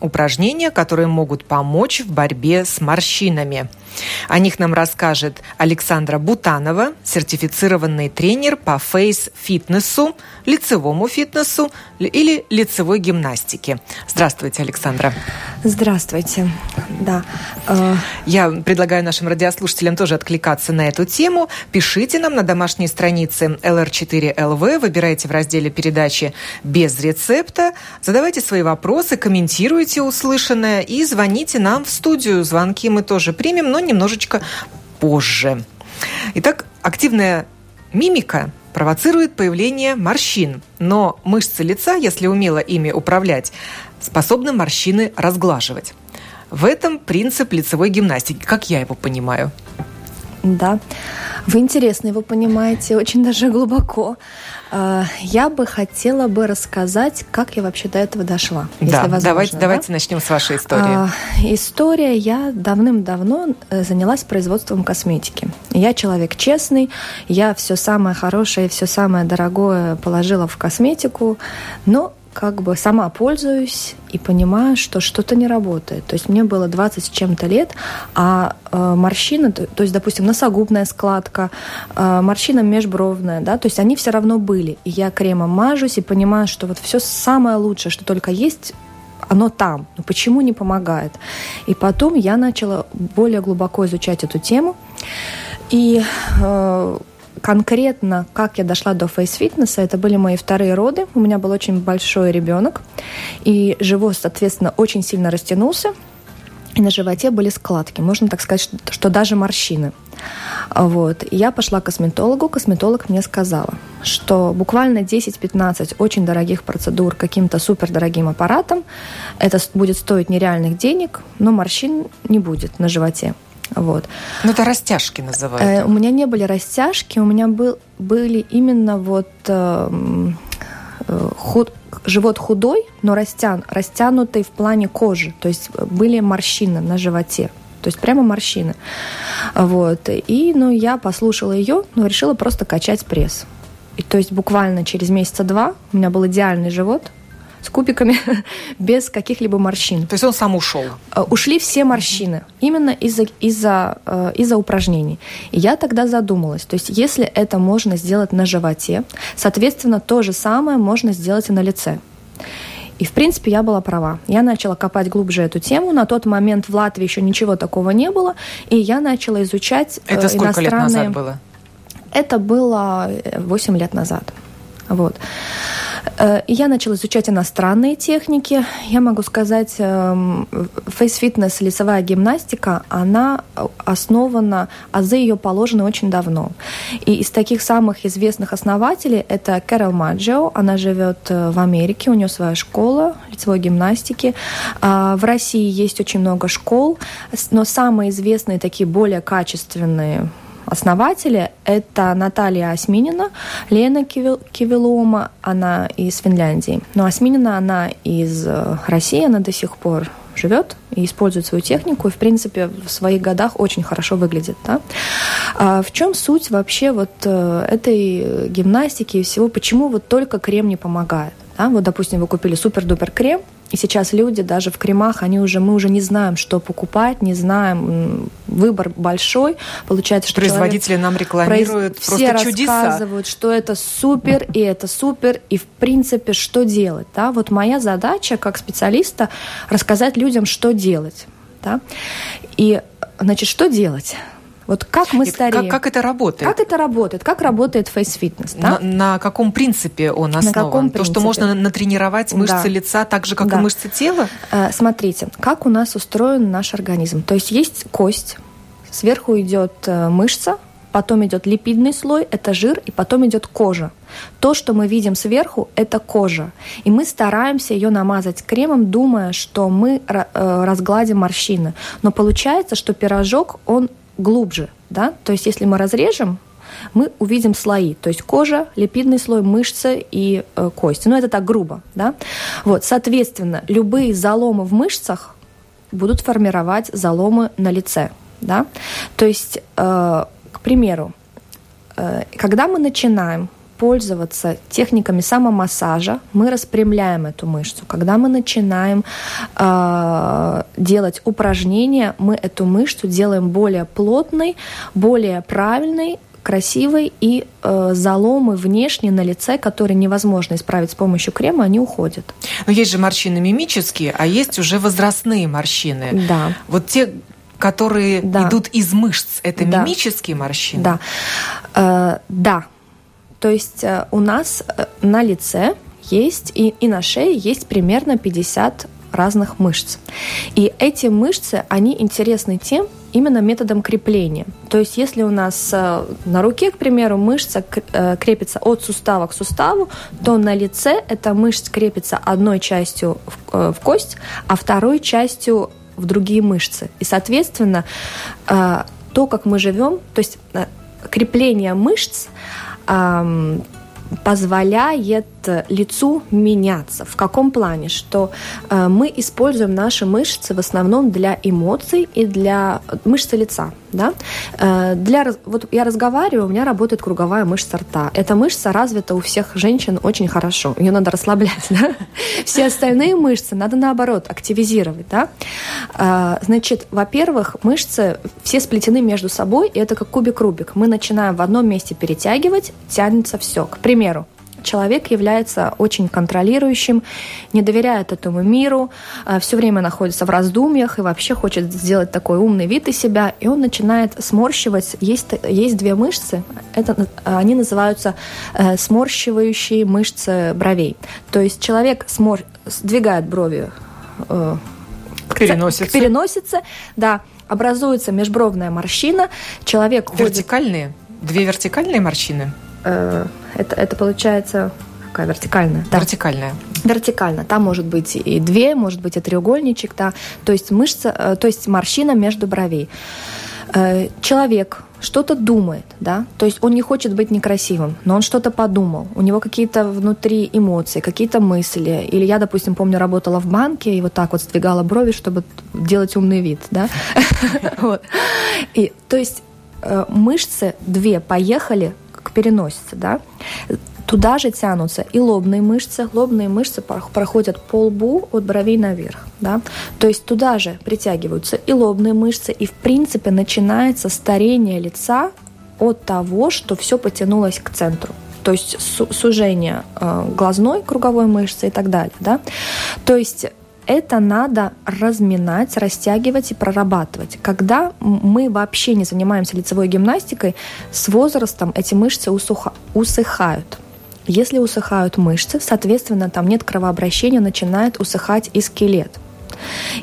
упражнения, которые могут помочь в борьбе с морщинами. О них нам расскажет Александра Бутанова, сертифицированный тренер по фейс-фитнесу, лицевому фитнесу или лицевой гимнастике. Здравствуйте, Александра. Здравствуйте. Да. Э, Я предлагаю нашим радиослушателям тоже откликаться на эту тему. Пишите нам на домашней странице LR4LV, выбирайте в разделе передачи «Без рецепта», задавайте свои вопросы, комментируйте услышанное и звоните нам в студию. Звонки мы тоже примем, но немножечко позже. Итак, активная мимика провоцирует появление морщин, но мышцы лица, если умело ими управлять, способны морщины разглаживать. В этом принцип лицевой гимнастики, как я его понимаю. Да, вы интересно его понимаете, очень даже глубоко. А, я бы хотела бы рассказать, как я вообще до этого дошла. Да, если возможно, давайте, да? давайте начнем с вашей истории. А, история. Я давным-давно э, занялась производством косметики. Я человек честный, я все самое хорошее, все самое дорогое положила в косметику, но как бы сама пользуюсь и понимаю, что что-то не работает. То есть мне было 20 с чем-то лет, а э, морщины, то, то есть, допустим, носогубная складка, э, морщина межбровная, да, то есть они все равно были. И я кремом мажусь и понимаю, что вот все самое лучшее, что только есть, оно там. Но почему не помогает? И потом я начала более глубоко изучать эту тему. И э, конкретно, как я дошла до фейс-фитнеса, это были мои вторые роды. У меня был очень большой ребенок, и живот, соответственно, очень сильно растянулся. И на животе были складки, можно так сказать, что, что даже морщины. Вот. я пошла к косметологу, косметолог мне сказала, что буквально 10-15 очень дорогих процедур каким-то супердорогим аппаратом, это будет стоить нереальных денег, но морщин не будет на животе. Вот. Ну, это растяжки называют. Э, у меня не были растяжки, у меня был, были именно вот э, э, худ, живот худой, но растян, растянутый в плане кожи. То есть были морщины на животе. То есть прямо морщины. Вот. И ну, я послушала ее, но решила просто качать пресс. И, то есть буквально через месяца два у меня был идеальный живот, с кубиками, без каких-либо морщин. То есть он сам ушел? Э, ушли все морщины, именно из-за из э, из упражнений. И я тогда задумалась, то есть если это можно сделать на животе, соответственно, то же самое можно сделать и на лице. И, в принципе, я была права. Я начала копать глубже эту тему. На тот момент в Латвии еще ничего такого не было. И я начала изучать Это сколько иностранные... лет назад было? Это было 8 лет назад. Вот. Э, я начала изучать иностранные техники. Я могу сказать, фейс-фитнес, лицевая гимнастика, она основана, азы ее положены очень давно. И из таких самых известных основателей это Кэрол Маджио. Она живет э, в Америке, у нее своя школа лицевой гимнастики. А, в России есть очень много школ, но самые известные, такие более качественные основатели – это Наталья Осминина, Лена Кивилома, она из Финляндии. Но Осминина, она из э, России, она до сих пор живет и использует свою технику, и, в принципе, в своих годах очень хорошо выглядит. Да? А в чем суть вообще вот э, этой гимнастики и всего? Почему вот только крем не помогает? Да? Вот, допустим, вы купили супер-дупер крем, и сейчас люди даже в кремах, они уже, мы уже не знаем, что покупать, не знаем, выбор большой. Получается, что производители нам рекламируют произ... просто все чудеса. рассказывают, что это супер, и это супер, и в принципе, что делать. Да? Вот моя задача как специалиста рассказать людям, что делать. Да? И, значит, что делать? Вот как мы Нет, стареем. Как, как это работает? Как это работает? Как работает фейс-фитнес? Да? На, на каком принципе он основан? На каком принципе? То, что можно натренировать мышцы да. лица так же, как да. и мышцы тела? Э, смотрите, как у нас устроен наш организм. То есть есть кость, сверху идет э, мышца, потом идет липидный слой, это жир, и потом идет кожа. То, что мы видим сверху, это кожа. И мы стараемся ее намазать кремом, думая, что мы э, разгладим морщины. Но получается, что пирожок, он глубже, да, то есть если мы разрежем, мы увидим слои, то есть кожа, липидный слой, мышцы и э, кости. Ну, это так грубо, да. Вот, соответственно, любые заломы в мышцах будут формировать заломы на лице, да. То есть, э, к примеру, э, когда мы начинаем пользоваться техниками самомассажа, мы распрямляем эту мышцу. Когда мы начинаем э, делать упражнения, мы эту мышцу делаем более плотной, более правильной, красивой, и э, заломы внешние на лице, которые невозможно исправить с помощью крема, они уходят. Но есть же морщины мимические, а есть уже возрастные морщины. Да. Вот те, которые да. идут из мышц, это да. мимические морщины? Да. Э, да. То есть э, у нас э, на лице есть и, и на шее есть примерно 50 разных мышц. И эти мышцы, они интересны тем, именно методом крепления. То есть если у нас э, на руке, к примеру, мышца крепится от сустава к суставу, то на лице эта мышца крепится одной частью в кость, а второй частью в другие мышцы. И, соответственно, то, как мы живем, то есть крепление мышц позволяет лицу меняться. В каком плане? Что э, мы используем наши мышцы в основном для эмоций и для мышцы лица. Да? Э, для, вот я разговариваю, у меня работает круговая мышца рта. Эта мышца развита у всех женщин очень хорошо. Ее надо расслаблять. Да? Все остальные мышцы надо наоборот активизировать. Да? Э, значит, во-первых, мышцы все сплетены между собой, и это как кубик-рубик. Мы начинаем в одном месте перетягивать, тянется все. К примеру, человек является очень контролирующим, не доверяет этому миру, э, все время находится в раздумьях и вообще хочет сделать такой умный вид из себя, и он начинает сморщивать. Есть, есть две мышцы, это, они называются э, сморщивающие мышцы бровей. То есть человек смор... сдвигает брови э, к переносице. К переносице, да, образуется межбровная морщина, человек Вертикальные? Ходит... Две вертикальные морщины? Э, это, это получается какая вертикальная? Да. Вертикальная. Вертикально. Там может быть и две, может быть и треугольничек, да. То есть мышца, э, то есть морщина между бровей. Э, человек что-то думает, да, то есть он не хочет быть некрасивым, но он что-то подумал, у него какие-то внутри эмоции, какие-то мысли. Или я, допустим, помню, работала в банке и вот так вот сдвигала брови, чтобы делать умный вид, да. И то есть мышцы две поехали переносице, да, туда же тянутся и лобные мышцы. Лобные мышцы проходят по лбу от бровей наверх. Да? То есть туда же притягиваются и лобные мышцы, и в принципе начинается старение лица от того, что все потянулось к центру то есть сужение э, глазной круговой мышцы и так далее. Да? То есть это надо разминать, растягивать и прорабатывать. Когда мы вообще не занимаемся лицевой гимнастикой, с возрастом эти мышцы усуха, усыхают. Если усыхают мышцы, соответственно, там нет кровообращения, начинает усыхать и скелет.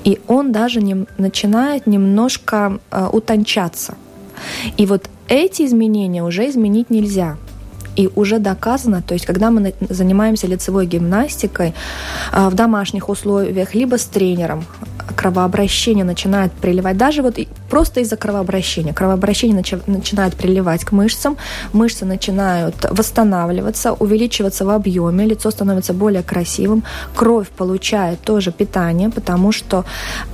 И он даже не, начинает немножко э, утончаться. И вот эти изменения уже изменить нельзя. И уже доказано, то есть когда мы занимаемся лицевой гимнастикой а, в домашних условиях, либо с тренером, кровообращение начинает приливать, даже вот просто из-за кровообращения. Кровообращение начи- начинает приливать к мышцам, мышцы начинают восстанавливаться, увеличиваться в объеме, лицо становится более красивым, кровь получает тоже питание, потому что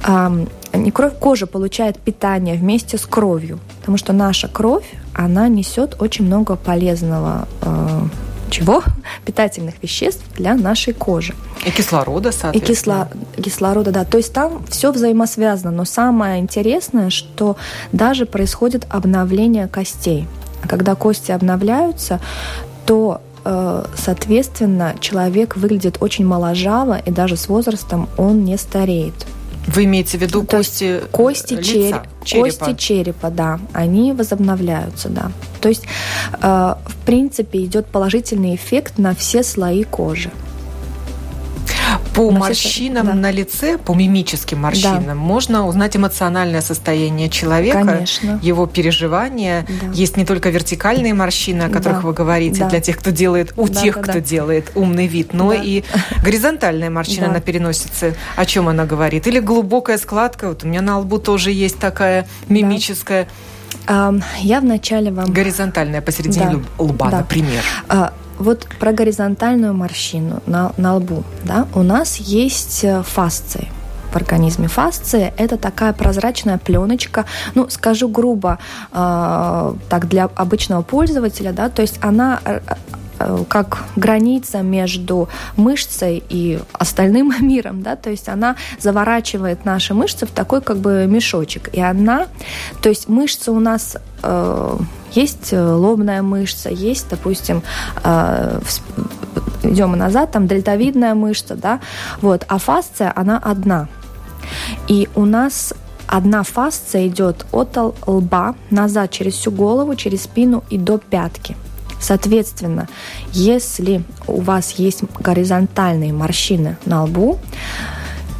эм, не кровь, кожа получает питание вместе с кровью, потому что наша кровь, она несет очень много полезного э, чего? Питательных веществ для нашей кожи. И кислорода, соответственно. И кисло, кислорода, да. То есть там все взаимосвязано. Но самое интересное, что даже происходит обновление костей. А когда кости обновляются, то э, соответственно, человек выглядит очень моложаво, и даже с возрастом он не стареет. Вы имеете в виду То кости кости лица, череп, черепа. Кости черепа, да, они возобновляются, да. То есть, э, в принципе, идет положительный эффект на все слои кожи. По на морщинам да. на лице, по мимическим морщинам, да. можно узнать эмоциональное состояние человека, Конечно. его переживания. Да. Есть не только вертикальные морщины, о которых да. вы говорите, да. для тех, кто делает, у да, тех, да, кто да. делает умный вид, но да. и горизонтальная морщина да. на переносице. О чем она говорит? Или глубокая складка. Вот у меня на лбу тоже есть такая мимическая. Да. Я вначале вам... Горизонтальная посередине да. лба, да. например. Вот про горизонтальную морщину на, на лбу. Да? У нас есть э, фасции в организме. Фасция – это такая прозрачная пленочка, ну, скажу грубо, э, так для обычного пользователя, да, то есть она э, как граница между мышцей и остальным миром, да, то есть она заворачивает наши мышцы в такой как бы мешочек, и она, то есть мышцы у нас э, есть лобная мышца, есть, допустим, э, идем назад, там дельтовидная мышца, да, вот, а фасция, она одна. И у нас одна фасция идет от лба назад через всю голову, через спину и до пятки. Соответственно, если у вас есть горизонтальные морщины на лбу,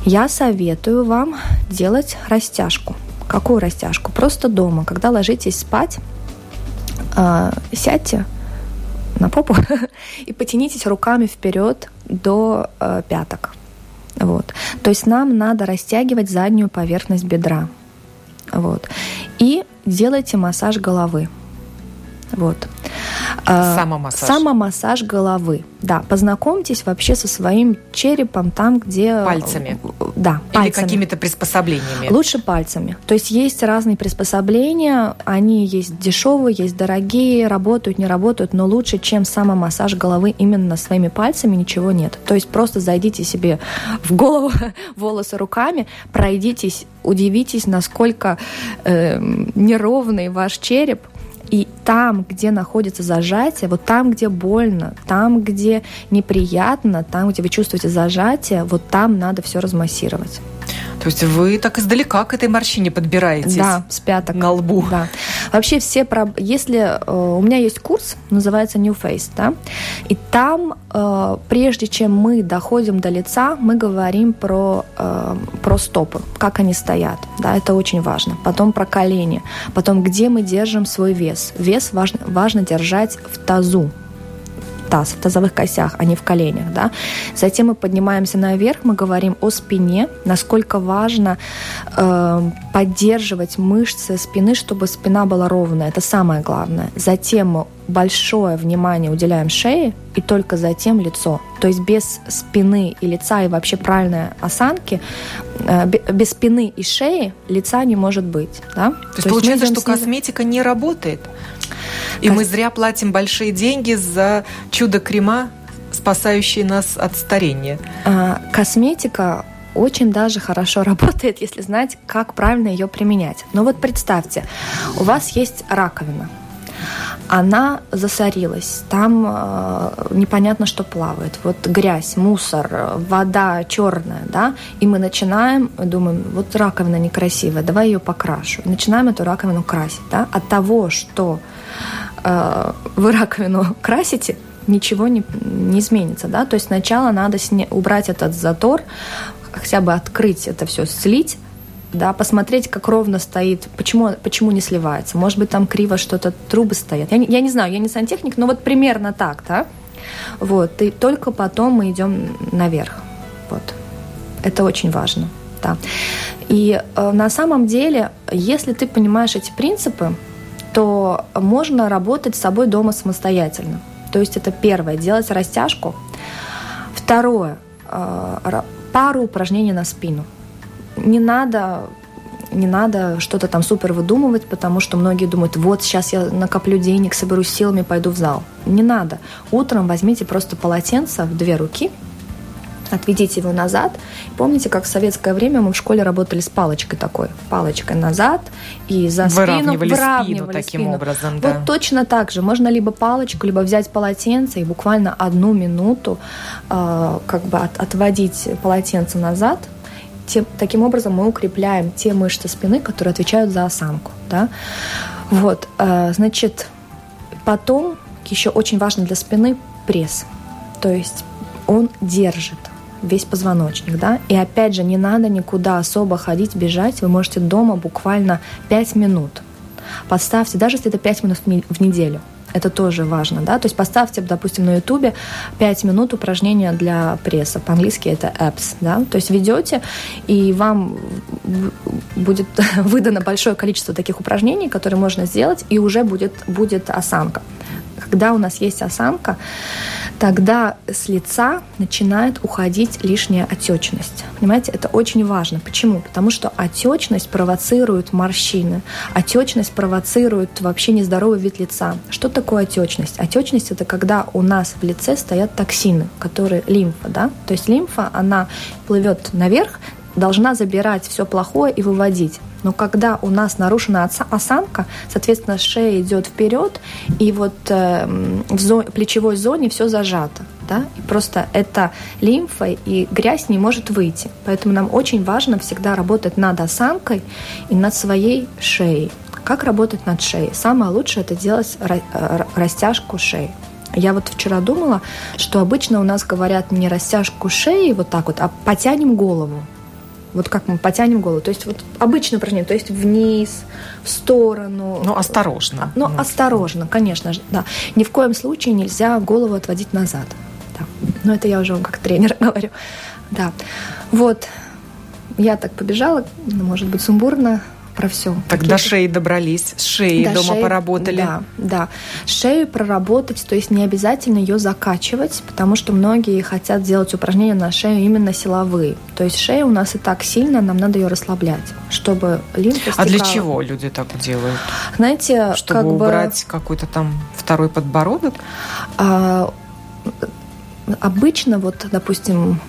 я советую вам делать растяжку. Какую растяжку? Просто дома, когда ложитесь спать, э, сядьте на попу и потянитесь руками вперед до э, пяток. Вот. То есть нам надо растягивать заднюю поверхность бедра. Вот. И делайте массаж головы. Вот. А, самомассаж. Самомассаж головы. Да, познакомьтесь вообще со своим черепом там, где... Пальцами. Да, пальцами. Или какими-то приспособлениями. Лучше пальцами. То есть есть разные приспособления, они есть дешевые, есть дорогие, работают, не работают, но лучше, чем самомассаж головы именно своими пальцами, ничего нет. То есть просто зайдите себе в голову волосы руками, пройдитесь, удивитесь, насколько э, неровный ваш череп, и там, где находится зажатие, вот там, где больно, там, где неприятно, там, где вы чувствуете зажатие, вот там надо все размассировать. То есть вы так издалека к этой морщине подбираетесь? Да, с пяток. На лбу. Да. Вообще все, про... если э, у меня есть курс, называется New Face, да, и там, э, прежде чем мы доходим до лица, мы говорим про, э, про стопы, как они стоят, да, это очень важно. Потом про колени, потом где мы держим свой вес. Вес важно, важно держать в тазу, таз, в тазовых костях, а не в коленях. Да? Затем мы поднимаемся наверх, мы говорим о спине, насколько важно э, поддерживать мышцы спины, чтобы спина была ровная. Это самое главное. Затем мы большое внимание уделяем шее и только затем лицо. То есть без спины и лица и вообще правильной осанки, э, без спины и шеи лица не может быть. Да? То, То есть получается, что снизу... косметика не работает? И мы зря платим большие деньги за чудо-крема, спасающие нас от старения. А, косметика очень даже хорошо работает, если знать, как правильно ее применять. Но вот представьте, у вас есть раковина, она засорилась, там э, непонятно, что плавает, вот грязь, мусор, вода черная, да, и мы начинаем, думаем, вот раковина некрасивая, давай ее покрашу, и начинаем эту раковину красить, да, от того, что вы раковину красите, ничего не, не изменится, да, то есть сначала надо сня- убрать этот затор, хотя бы открыть это все, слить, да, посмотреть, как ровно стоит, почему, почему не сливается. Может быть, там криво что-то, трубы стоят. Я я не знаю, я не сантехник, но вот примерно так, да. Вот, и только потом мы идем наверх. Вот. Это очень важно, да. И э, на самом деле, если ты понимаешь эти принципы, то можно работать с собой дома самостоятельно. То есть это первое, делать растяжку. Второе, э, пару упражнений на спину – не надо не надо что-то там супер выдумывать, потому что многие думают, вот сейчас я накоплю денег, соберу силами, пойду в зал. Не надо. Утром возьмите просто полотенце в две руки, отведите его назад. Помните, как в советское время мы в школе работали с палочкой такой, палочкой назад и за спину выравнивали, спину таким спину. образом. Да. Вот точно так же. Можно либо палочку, либо взять полотенце и буквально одну минуту э, как бы от, отводить полотенце назад, тем, таким образом мы укрепляем те мышцы спины, которые отвечают за осанку. Да? Вот, э, значит, потом еще очень важно для спины пресс. То есть он держит весь позвоночник, да, и опять же не надо никуда особо ходить, бежать, вы можете дома буквально 5 минут. Поставьте, даже если это 5 минут в неделю, это тоже важно, да, то есть поставьте, допустим, на ютубе 5 минут упражнения для пресса, по-английски это apps, да, то есть ведете, и вам будет выдано большое количество таких упражнений, которые можно сделать, и уже будет, будет осанка. Когда у нас есть осанка, тогда с лица начинает уходить лишняя отечность. Понимаете, это очень важно. Почему? Потому что отечность провоцирует морщины. Отечность провоцирует вообще нездоровый вид лица. Что такое отечность? Отечность это когда у нас в лице стоят токсины, которые лимфа, да? То есть лимфа, она плывет наверх, должна забирать все плохое и выводить. Но когда у нас нарушена осанка, соответственно, шея идет вперед, и вот э, в зоне, плечевой зоне все зажато. Да? И просто эта лимфа и грязь не может выйти. Поэтому нам очень важно всегда работать над осанкой и над своей шеей. Как работать над шеей? Самое лучшее это делать растяжку шеи. Я вот вчера думала, что обычно у нас говорят не растяжку шеи вот так вот, а потянем голову. Вот как мы потянем голову. То есть вот обычное упражнение, то есть вниз, в сторону. Ну, осторожно. Ну, ну, осторожно, конечно же, да. Ни в коем случае нельзя голову отводить назад. Да. Но это я уже вам как тренер говорю. Да. Вот. Я так побежала, может быть, сумбурно, про все. Так до шеи добрались, с шеей до дома шеи, поработали. Да, да. Шею проработать, то есть не обязательно ее закачивать, потому что многие хотят делать упражнения на шею именно силовые. То есть шея у нас и так сильно, нам надо ее расслаблять, чтобы лимфа стекала. А для чего люди так делают? Знаете, чтобы как убрать бы... какой-то там второй подбородок? А, обычно вот, допустим,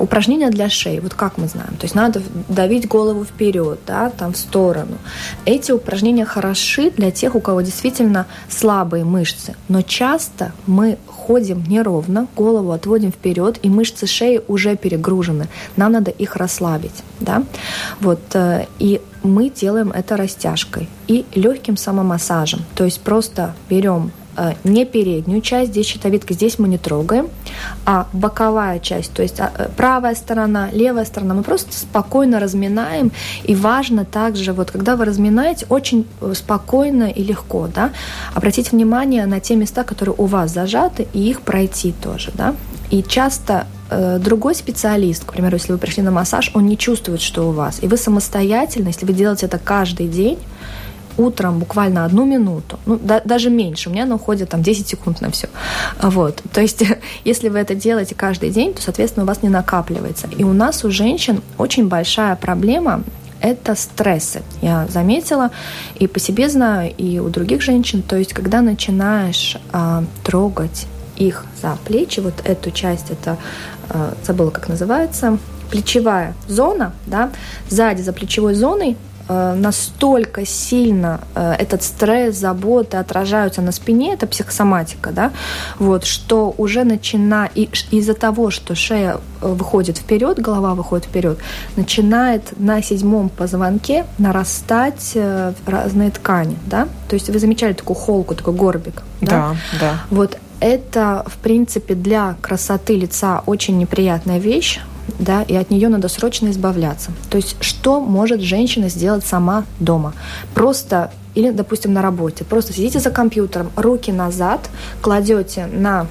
упражнения для шеи, вот как мы знаем, то есть надо давить голову вперед, да, там в сторону. Эти упражнения хороши для тех, у кого действительно слабые мышцы, но часто мы ходим неровно, голову отводим вперед, и мышцы шеи уже перегружены. Нам надо их расслабить, да, вот, э, и мы делаем это растяжкой и легким самомассажем, то есть просто берем Э, не переднюю часть, здесь щитовидка, здесь мы не трогаем, а боковая часть, то есть а, э, правая сторона, левая сторона, мы просто спокойно разминаем, и важно также, вот когда вы разминаете, очень э, спокойно и легко, да, обратите внимание на те места, которые у вас зажаты, и их пройти тоже, да, и часто другой специалист, к примеру, если вы пришли на массаж, он не чувствует, что у вас. И вы самостоятельно, если вы делаете это каждый день, утром буквально одну минуту, ну, да, даже меньше, у меня она уходит там 10 секунд на все. Вот. То есть, если вы это делаете каждый день, то, соответственно, у вас не накапливается. И у нас, у женщин, очень большая проблема это стрессы. Я заметила и по себе знаю, и у других женщин. То есть, когда начинаешь а, трогать их за плечи, вот эту часть, это а, забыла, как называется, плечевая зона, да, сзади за плечевой зоной Э, настолько сильно э, этот стресс, заботы отражаются на спине, это психосоматика, да, вот, что уже начина и, из-за того, что шея э, выходит вперед, голова выходит вперед, начинает на седьмом позвонке нарастать разные ткани, да, то есть вы замечали такую холку, такой горбик, да, да. да. Вот это, в принципе, для красоты лица очень неприятная вещь, да, и от нее надо срочно избавляться. То есть что может женщина сделать сама дома? Просто или, допустим, на работе. Просто сидите за компьютером, руки назад, кладете на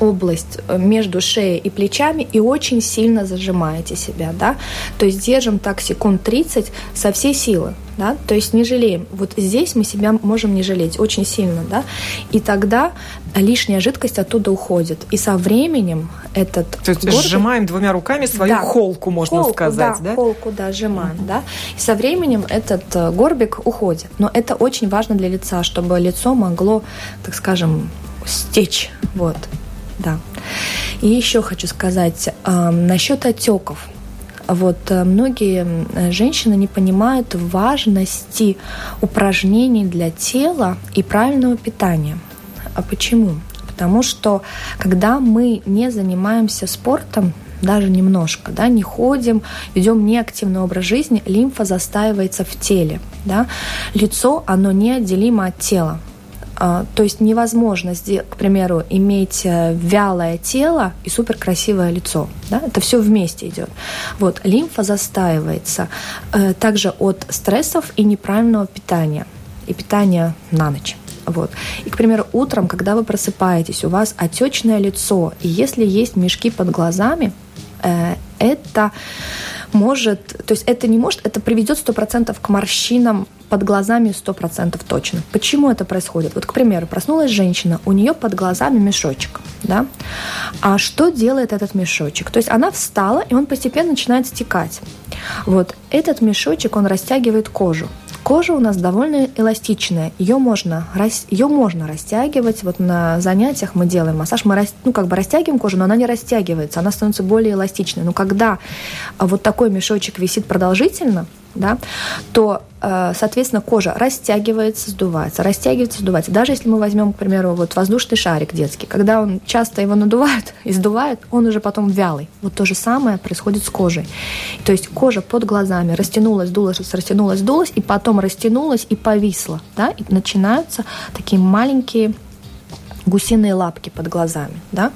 область э, между шеей и плечами и очень сильно зажимаете себя, да, то есть держим так секунд 30 со всей силы, да, то есть не жалеем. Вот здесь мы себя можем не жалеть очень сильно, да, и тогда лишняя жидкость оттуда уходит. И со временем этот... То есть горбик... сжимаем двумя руками свою да, холку, можно холку, сказать, да? да? холку, да, сжимаем, mm-hmm. да. И со временем этот э, горбик уходит. Но это очень важно для лица, чтобы лицо могло, так скажем, стечь, вот да. И еще хочу сказать э, насчет отеков. Вот многие женщины не понимают важности упражнений для тела и правильного питания. А почему? Потому что когда мы не занимаемся спортом, даже немножко, да, не ходим, ведем неактивный образ жизни, лимфа застаивается в теле, да, лицо, оно неотделимо от тела, то есть невозможно, к примеру, иметь э, вялое тело и суперкрасивое лицо. Да? Это все вместе идет. Вот, лимфа застаивается э, также от стрессов и неправильного питания. И питания на ночь. Вот. И, к примеру, утром, когда вы просыпаетесь, у вас отечное лицо, и если есть мешки под глазами, э, это может, то есть это не может, это приведет 100% к морщинам под глазами 100% точно. Почему это происходит? Вот, к примеру, проснулась женщина, у нее под глазами мешочек, да? А что делает этот мешочек? То есть она встала, и он постепенно начинает стекать. Вот этот мешочек, он растягивает кожу. Кожа у нас довольно эластичная, ее можно, ее можно растягивать. Вот на занятиях мы делаем массаж, мы ну, как бы растягиваем кожу, но она не растягивается, она становится более эластичной. Но когда вот такой мешочек висит продолжительно, да, то, э, соответственно, кожа растягивается, сдувается, растягивается, сдувается. Даже если мы возьмем, к примеру, вот воздушный шарик детский, когда он часто его надувают и сдувают, он уже потом вялый. Вот то же самое происходит с кожей. То есть кожа под глазами растянулась, сдулась, растянулась, сдулась, и потом растянулась и повисла. Да? И начинаются такие маленькие гусиные лапки под глазами. Да?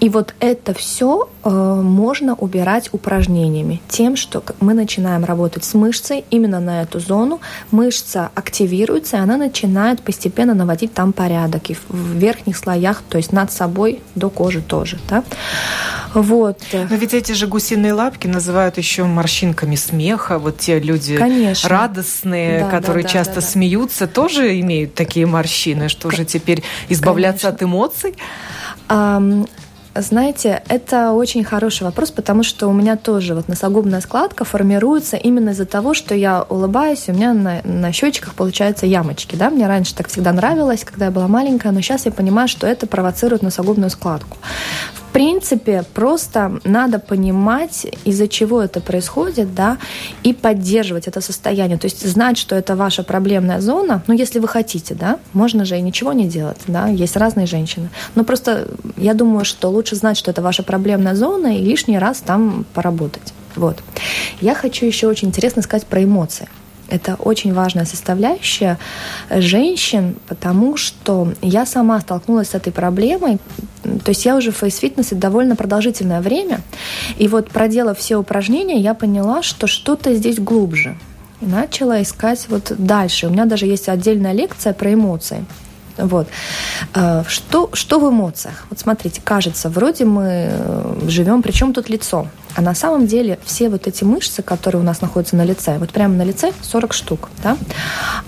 И вот это все э, можно убирать упражнениями. Тем, что мы начинаем работать с мышцей именно на эту зону, мышца активируется, и она начинает постепенно наводить там порядок и в верхних слоях, то есть над собой до кожи тоже. Да? Вот. Но ведь эти же гусиные лапки называют еще морщинками смеха. Вот те люди Конечно. радостные, да, которые да, да, часто да, да. смеются, тоже имеют такие морщины. Что же теперь избавляться Конечно. от эмоций? Um, знаете, это очень хороший вопрос, потому что у меня тоже вот носогубная складка формируется именно из-за того, что я улыбаюсь, у меня на, на щечках получаются ямочки. Да? Мне раньше так всегда нравилось, когда я была маленькая, но сейчас я понимаю, что это провоцирует носогубную складку. В принципе, просто надо понимать, из-за чего это происходит, да, и поддерживать это состояние. То есть знать, что это ваша проблемная зона, ну, если вы хотите, да, можно же и ничего не делать, да, есть разные женщины. Но просто я думаю, что лучше знать, что это ваша проблемная зона, и лишний раз там поработать. Вот. Я хочу еще очень интересно сказать про эмоции. Это очень важная составляющая женщин, потому что я сама столкнулась с этой проблемой. То есть я уже в фейс-фитнесе довольно продолжительное время. И вот проделав все упражнения, я поняла, что что-то здесь глубже. И начала искать вот дальше. У меня даже есть отдельная лекция про эмоции. Вот. Э, что, что в эмоциях? Вот смотрите, кажется, вроде мы э, живем, причем тут лицо. А на самом деле все вот эти мышцы, которые у нас находятся на лице, вот прямо на лице 40 штук, да,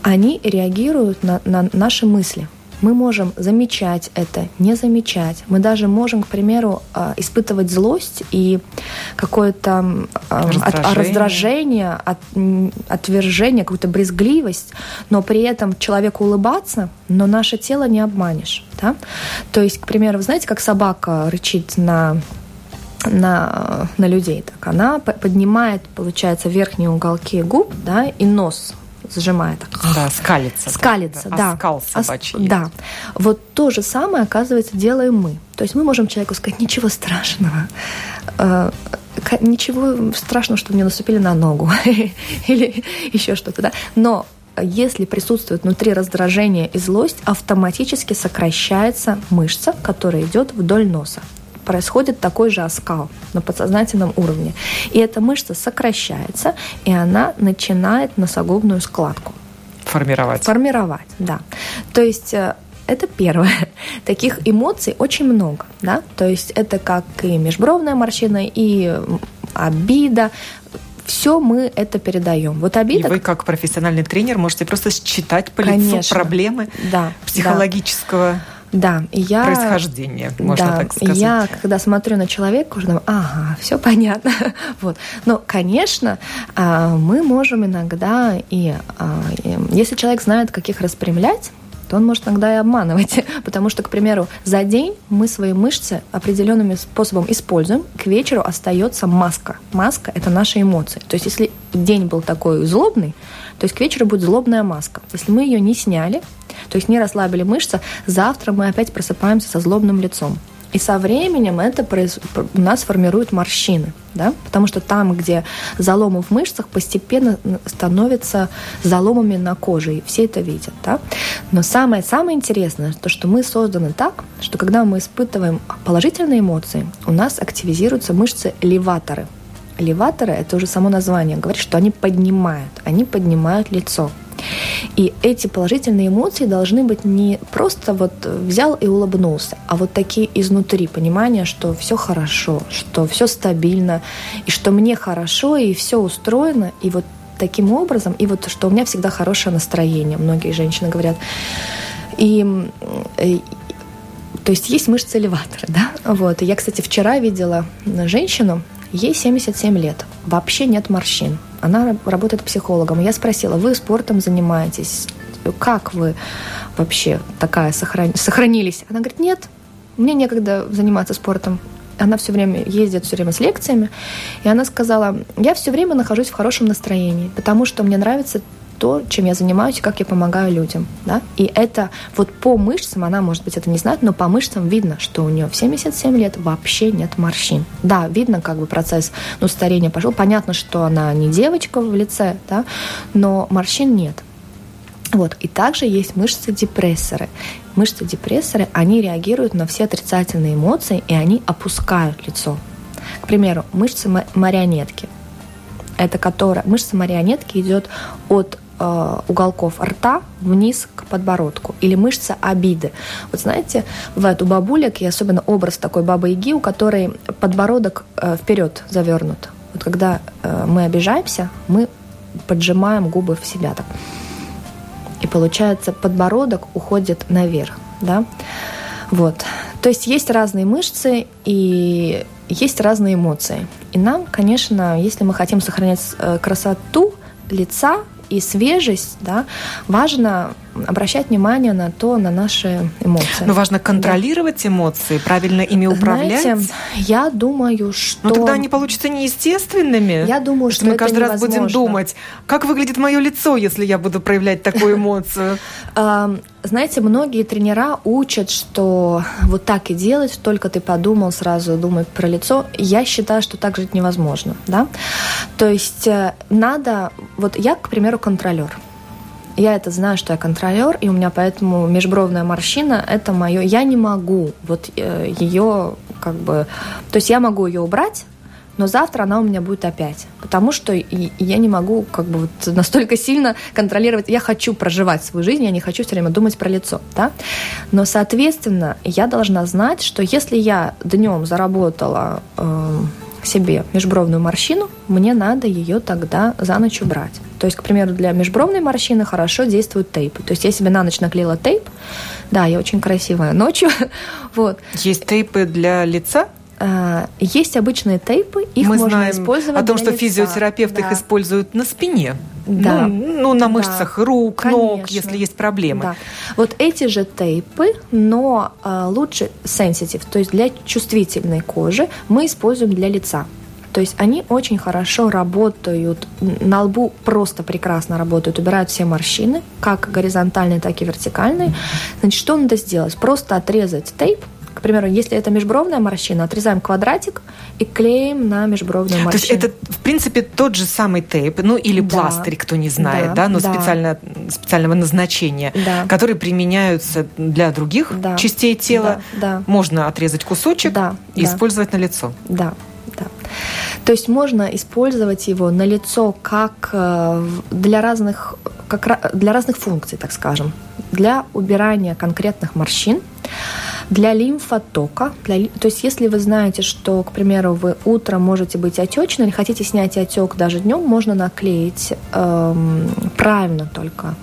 они реагируют на, на наши мысли. Мы можем замечать это, не замечать. Мы даже можем, к примеру, а, испытывать злость и какое-то а, раздражение, раздражение от, отвержение, какую-то брезгливость, но при этом человеку улыбаться, но наше тело не обманешь. Да? То есть, к примеру, вы знаете, как собака рычит на на, на людей, так она поднимает, получается, верхние уголки губ, да, и нос сжимает. Да, скалится. Скалится, да. да. Оскал собачий. Да. Вот то же самое, оказывается, делаем мы. То есть мы можем человеку сказать, ничего страшного, э, ничего страшного, что мне наступили на ногу или еще что-то, да. Но если присутствует внутри раздражение и злость, автоматически сокращается мышца, которая идет вдоль носа происходит такой же оскал на подсознательном уровне. И эта мышца сокращается, и она начинает носогубную складку. Формировать. Формировать, да. То есть э, это первое. Таких эмоций очень много, да. То есть это как и межбровная морщина, и обида, все мы это передаем. Вот обида... И вы, как профессиональный тренер, можете просто считать по Конечно. лицу проблемы да, психологического да да, я... происхождения, можно да, так сказать. Я, когда смотрю на человека, уже думаю, ага, все понятно. вот. Но, конечно, а, мы можем иногда и, а, если человек знает, как их распрямлять, то он может иногда и обманывать. Потому что, к примеру, за день мы свои мышцы определенным способом используем, к вечеру остается маска. Маска – это наши эмоции. То есть если день был такой злобный, то есть к вечеру будет злобная маска. Если мы ее не сняли, то есть не расслабили мышцы, завтра мы опять просыпаемся со злобным лицом. И со временем это произ... у нас формирует морщины, да? потому что там, где заломы в мышцах, постепенно становятся заломами на коже, и все это видят. Да? Но самое-самое интересное, то, что мы созданы так, что когда мы испытываем положительные эмоции, у нас активизируются мышцы леваторы. Леваторы – это уже само название, говорит, что они поднимают, они поднимают лицо – И эти положительные эмоции должны быть не просто вот взял и улыбнулся, а вот такие изнутри понимания, что все хорошо, что все стабильно, и что мне хорошо, и все устроено, и вот таким образом, и вот что у меня всегда хорошее настроение, многие женщины говорят. И, и то есть есть мышцы элеватора, да? Вот. И я, кстати, вчера видела женщину, ей 77 лет, вообще нет морщин. Она работает психологом. Я спросила, вы спортом занимаетесь? Как вы вообще такая сохран... сохранились? Она говорит, нет, мне некогда заниматься спортом. Она все время ездит все время с лекциями. И она сказала, я все время нахожусь в хорошем настроении, потому что мне нравится то, чем я занимаюсь, как я помогаю людям. Да? И это вот по мышцам, она, может быть, это не знает, но по мышцам видно, что у нее в 77 лет вообще нет морщин. Да, видно, как бы процесс ну, старения пошел. Понятно, что она не девочка в лице, да, но морщин нет. Вот. И также есть мышцы-депрессоры. Мышцы-депрессоры, они реагируют на все отрицательные эмоции, и они опускают лицо. К примеру, мышцы марионетки. Это которая, мышца марионетки идет от э, уголков рта вниз к подбородку. Или мышца обиды. Вот знаете, бывает у бабулек, и особенно образ такой бабы Яги, у которой подбородок э, вперед завернут. Вот когда э, мы обижаемся, мы поджимаем губы в себя так. И получается, подбородок уходит наверх. Да? Вот. То есть есть разные мышцы и есть разные эмоции. И нам, конечно, если мы хотим сохранять э, красоту лица, и свежесть, да, важно обращать внимание на то, на наши эмоции. Но важно контролировать да. эмоции, правильно ими управлять. Знаете, я думаю, что... Но тогда они получатся неестественными. Я думаю, что, что мы каждый невозможно. раз будем думать, как выглядит мое лицо, если я буду проявлять такую эмоцию. Знаете, многие тренера учат, что вот так и делать, только ты подумал, сразу думай про лицо. Я считаю, что так жить невозможно. Да? То есть э, надо... Вот я, к примеру, контролер. Я это знаю, что я контролер, и у меня поэтому межбровная морщина – это мое. Я не могу вот э, ее как бы... То есть я могу ее убрать, но завтра она у меня будет опять. Потому что я не могу как бы вот настолько сильно контролировать. Я хочу проживать свою жизнь, я не хочу все время думать про лицо. Да? Но, соответственно, я должна знать, что если я днем заработала э, себе межбровную морщину, мне надо ее тогда за ночь убрать. То есть, к примеру, для межбровной морщины хорошо действуют тейпы. То есть я себе на ночь наклеила тейп. Да, я очень красивая ночью. вот. Есть тейпы для лица? А, есть обычные тейпы, их Мы можно знаем использовать о том, что лица. физиотерапевты да. их используют на спине. Да. Ну, ну на мышцах да. рук, Конечно. ног, если есть проблемы. Да. Вот эти же тейпы, но э, лучше sensitive, то есть для чувствительной кожи, мы используем для лица. То есть они очень хорошо работают, на лбу просто прекрасно работают, убирают все морщины, как горизонтальные, так и вертикальные. Значит, что надо сделать? Просто отрезать тейп, к примеру, если это межбровная морщина, отрезаем квадратик и клеим на межбровную морщину. То есть это, в принципе, тот же самый тейп, ну или да. пластырь, кто не знает, да, да но да. Специально, специального назначения, да. которые применяются для других да. частей тела. Да. Да. Можно отрезать кусочек да. и да. использовать на лицо. Да, да. То есть можно использовать его на лицо как э, для разных, как для разных функций, так скажем. Для убирания конкретных морщин, для лимфотока, для, то есть если вы знаете, что, к примеру, вы утром можете быть отечны или хотите снять отек даже днем, можно наклеить эм, правильно только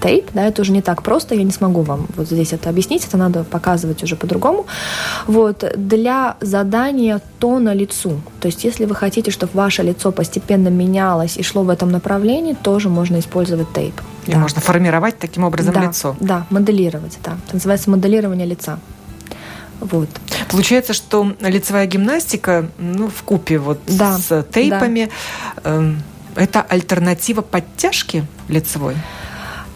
тейп, да, это уже не так просто, я не смогу вам вот здесь это объяснить, это надо показывать уже по-другому. Вот, для задания тона лицу, то есть если вы хотите, чтобы ваше лицо постепенно менялось и шло в этом направлении, тоже можно использовать тейп. И да. можно формировать таким образом да, лицо. Да, моделировать, да. Это называется моделирование лица. Вот. Получается, что лицевая гимнастика, ну, в купе вот да, с тейпами, да. э, это альтернатива подтяжки лицевой?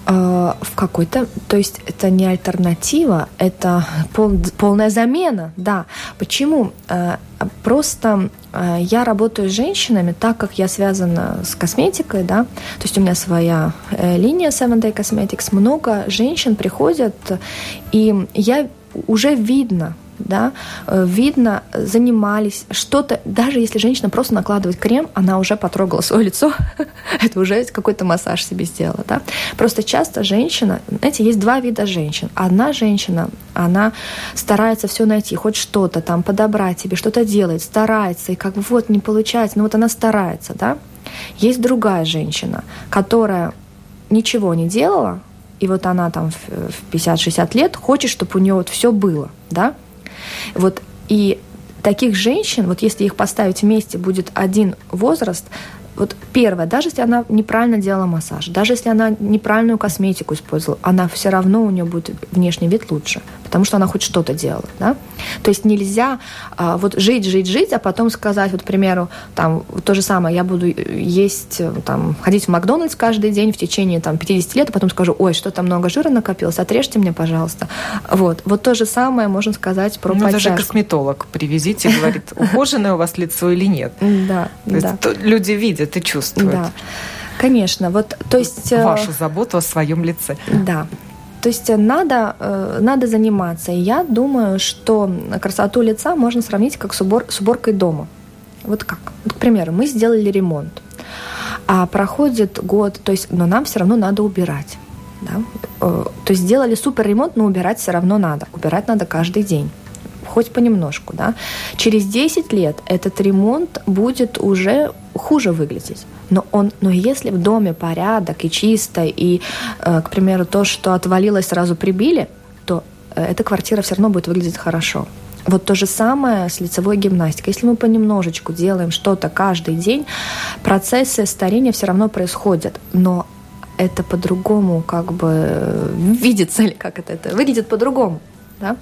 А, в какой-то, то есть это не альтернатива, это пол, полная замена, да. Почему? А, просто а, я работаю с женщинами, так как я связана с косметикой, да, то есть у меня своя э, линия Seven Day Cosmetics, много женщин приходят, и я уже видно, да, э, видно, занимались, что-то, даже если женщина просто накладывает крем, она уже потрогала свое лицо, это уже какой-то массаж себе сделала, да. Просто часто женщина, знаете, есть два вида женщин. Одна женщина, она старается все найти, хоть что-то там подобрать себе, что-то делает, старается, и как бы вот не получается, но вот она старается, да. Есть другая женщина, которая ничего не делала, и вот она там в 50-60 лет хочет, чтобы у нее вот все было, да, вот и таких женщин, вот если их поставить вместе, будет один возраст, вот первое, даже если она неправильно делала массаж, даже если она неправильную косметику использовала, она все равно у нее будет внешний вид лучше, потому что она хоть что-то делала, да? То есть нельзя а, вот жить, жить, жить, а потом сказать, вот, к примеру, там, то же самое, я буду есть, там, ходить в Макдональдс каждый день в течение, там, 50 лет, а потом скажу, ой, что-то много жира накопилось, отрежьте мне, пожалуйста. Вот, вот то же самое можно сказать про ну, подтяжку. даже косметолог привезите, говорит, ухоженное у вас лицо или нет. Да, да. люди видят, видят и чувствуют. Да, конечно. Вот, то есть... Э, Вашу заботу о своем лице. Да. То есть надо, э, надо заниматься. И я думаю, что красоту лица можно сравнить как с, убор, с уборкой дома. Вот как? Вот, к примеру, мы сделали ремонт, а проходит год, то есть, но нам все равно надо убирать. Да? Э, то есть сделали супер ремонт, но убирать все равно надо. Убирать надо каждый день хоть понемножку, да. Через 10 лет этот ремонт будет уже хуже выглядеть. Но, он, но если в доме порядок и чисто, и, э, к примеру, то, что отвалилось, сразу прибили, то э, эта квартира все равно будет выглядеть хорошо. Вот то же самое с лицевой гимнастикой. Если мы понемножечку делаем что-то каждый день, процессы старения все равно происходят. Но это по-другому как бы э, видится, или как это, это выглядит по-другому. Да?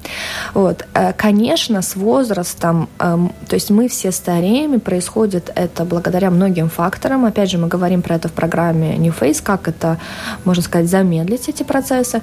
Вот. Э, конечно, с возрастом, эм, то есть мы все стареем, и происходит это благодаря многим факторам. Опять же, мы говорим про это в программе New Face, как это, можно сказать, замедлить эти процессы.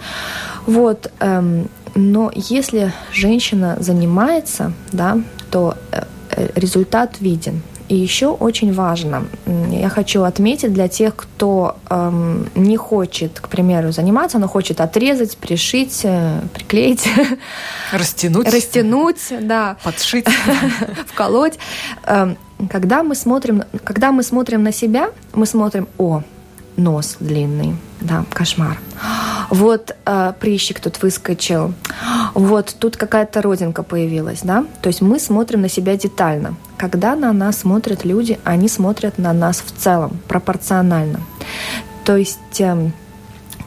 Вот. Эм, но если женщина занимается, да, то э, э, результат виден. И еще очень важно, я хочу отметить для тех, кто эм, не хочет, к примеру, заниматься, но хочет отрезать, пришить, э, приклеить, растянуть, растянуть, да, подшить, вколоть. Эм, когда мы смотрим, когда мы смотрим на себя, мы смотрим, о, нос длинный, да, кошмар. Вот э, прыщик тут выскочил, вот тут какая-то родинка появилась, да. То есть мы смотрим на себя детально. Когда на нас смотрят люди, они смотрят на нас в целом, пропорционально. То есть э,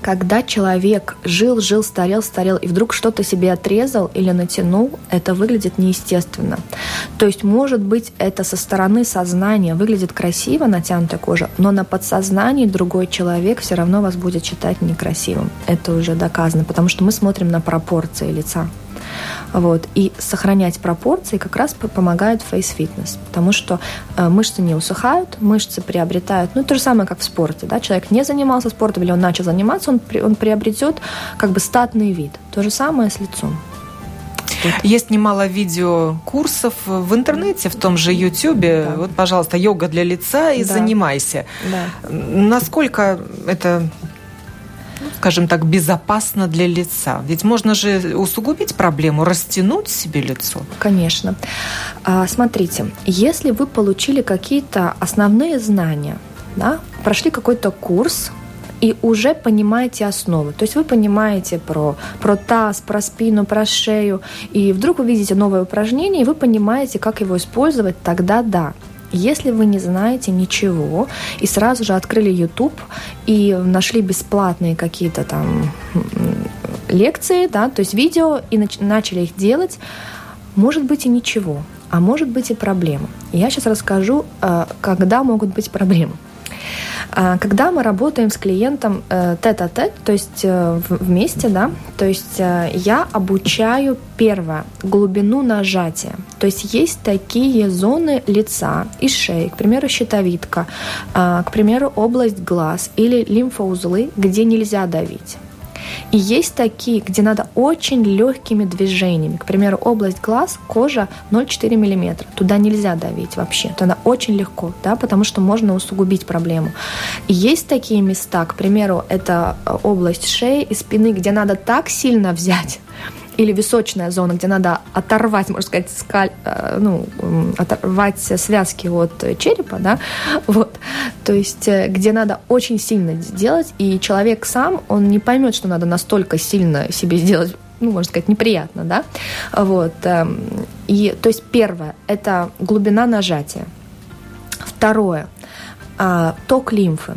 когда человек жил, жил, старел, старел, и вдруг что-то себе отрезал или натянул, это выглядит неестественно. То есть, может быть, это со стороны сознания выглядит красиво, натянутая кожа, но на подсознании другой человек все равно вас будет считать некрасивым. Это уже доказано, потому что мы смотрим на пропорции лица. Вот. И сохранять пропорции как раз помогает Face Fitness, потому что э, мышцы не усыхают, мышцы приобретают, ну, то же самое, как в спорте, да, человек не занимался спортом или он начал заниматься, он, он приобретет как бы статный вид. То же самое с лицом. Есть немало видеокурсов в интернете, в том же YouTube. Да. Вот, пожалуйста, йога для лица и да. занимайся. Да. Насколько это скажем так, безопасно для лица? Ведь можно же усугубить проблему, растянуть себе лицо. Конечно. А, смотрите, если вы получили какие-то основные знания, да, прошли какой-то курс, и уже понимаете основы. То есть вы понимаете про, про таз, про спину, про шею, и вдруг вы видите новое упражнение, и вы понимаете, как его использовать, тогда да. Если вы не знаете ничего и сразу же открыли YouTube и нашли бесплатные какие-то там лекции, да, то есть видео, и начали их делать, может быть и ничего, а может быть и проблема. Я сейчас расскажу, э, когда могут быть проблемы. А, когда мы работаем с клиентом э, тет-а-тет, то есть э, вместе, да, то есть э, я обучаю первое глубину нажатия. То есть есть такие зоны лица и шеи, к примеру, щитовидка, а, к примеру, область глаз или лимфоузлы, где нельзя давить. И есть такие, где надо очень легкими движениями. К примеру, область глаз, кожа 0,4 мм. Туда нельзя давить вообще. Туда очень легко, да, потому что можно усугубить проблему. И есть такие места, к примеру, это э, область шеи и спины, где надо так сильно взять, или височная зона, где надо оторвать, можно сказать, скаль, э, ну, оторвать связки от черепа, да, вот, то есть э, где надо очень сильно сделать, и человек сам, он не поймет, что надо настолько сильно себе сделать ну, можно сказать, неприятно, да, вот, эм, и, то есть, первое, это глубина нажатия, второе, а, ток лимфы,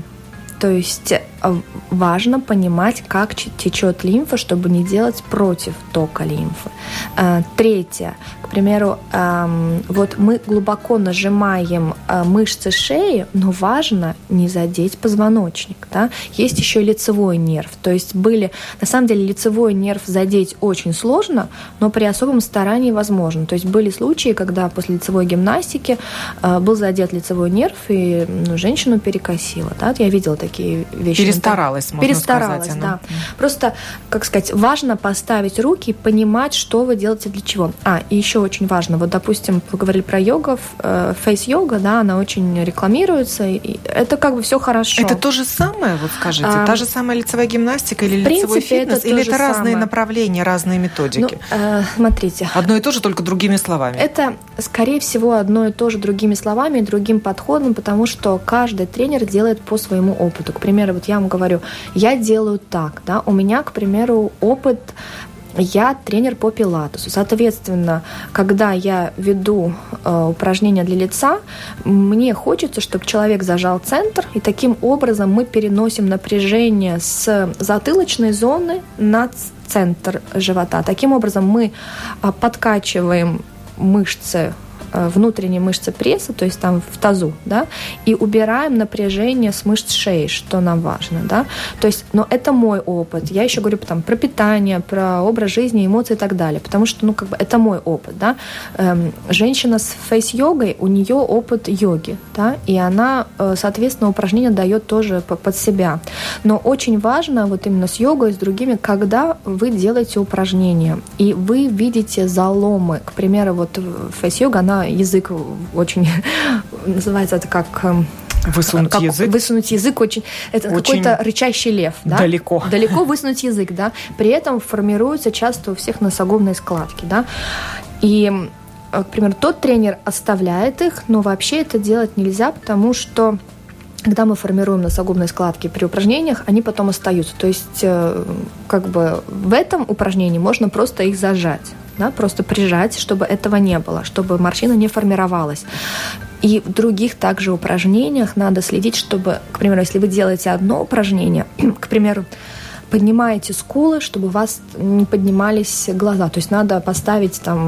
то есть Э, важно понимать, как течет лимфа, чтобы не делать против тока лимфы. Э, третье. К примеру, эм, вот мы глубоко нажимаем э, мышцы шеи, но важно не задеть позвоночник. Да? Есть еще лицевой нерв. То есть были, на самом деле, лицевой нерв задеть очень сложно, но при особом старании возможно. То есть были случаи, когда после лицевой гимнастики был задет лицевой нерв, и ну, женщину перекосило. Да? Я видела такие вещи Перестаралась, можно Перестаралась, сказать. Она. да. Просто, как сказать, важно поставить руки и понимать, что вы делаете для чего. А, и еще очень важно, вот, допустим, вы говорили про йогу, фейс-йога, да, она очень рекламируется, и это как бы все хорошо. Это то же самое, вот скажите, а, та же самая лицевая гимнастика или лицевой принципе, фитнес, это или это разные самое. направления, разные методики? Ну, э, смотрите. Одно и то же, только другими словами. Это, скорее всего, одно и то же другими словами и другим подходом, потому что каждый тренер делает по своему опыту. К примеру, вот я вам говорю, я делаю так, да, у меня, к примеру, опыт я тренер по пилатесу. Соответственно, когда я веду э, упражнения для лица, мне хочется, чтобы человек зажал центр, и таким образом мы переносим напряжение с затылочной зоны на центр живота. Таким образом мы э, подкачиваем мышцы Э, внутренние мышцы пресса, то есть там в тазу, да, и убираем напряжение с мышц шеи, что нам важно, да. То есть, но это мой опыт. Я еще говорю там, про питание, про образ жизни, эмоции и так далее, потому что, ну, как бы это мой опыт, да. Эм, женщина с фейс-йогой, у нее опыт йоги, да, и она, э, соответственно, упражнения дает тоже под себя. Но очень важно вот именно с йогой, с другими, когда вы делаете упражнения, и вы видите заломы, к примеру, вот фейс-йога, она язык очень называется это как эм, Высунуть как, язык? Высунуть язык очень... Это очень какой-то рычащий лев. Да? Далеко. Далеко высунуть язык, да. При этом формируются часто у всех носогубные складки, да. И, э, к примеру, тот тренер оставляет их, но вообще это делать нельзя, потому что когда мы формируем носогубные складки при упражнениях, они потом остаются. То есть, э, как бы в этом упражнении можно просто их зажать да, просто прижать, чтобы этого не было, чтобы морщина не формировалась. И в других также упражнениях надо следить, чтобы, к примеру, если вы делаете одно упражнение, к примеру, поднимаете скулы, чтобы у вас не поднимались глаза. То есть надо поставить там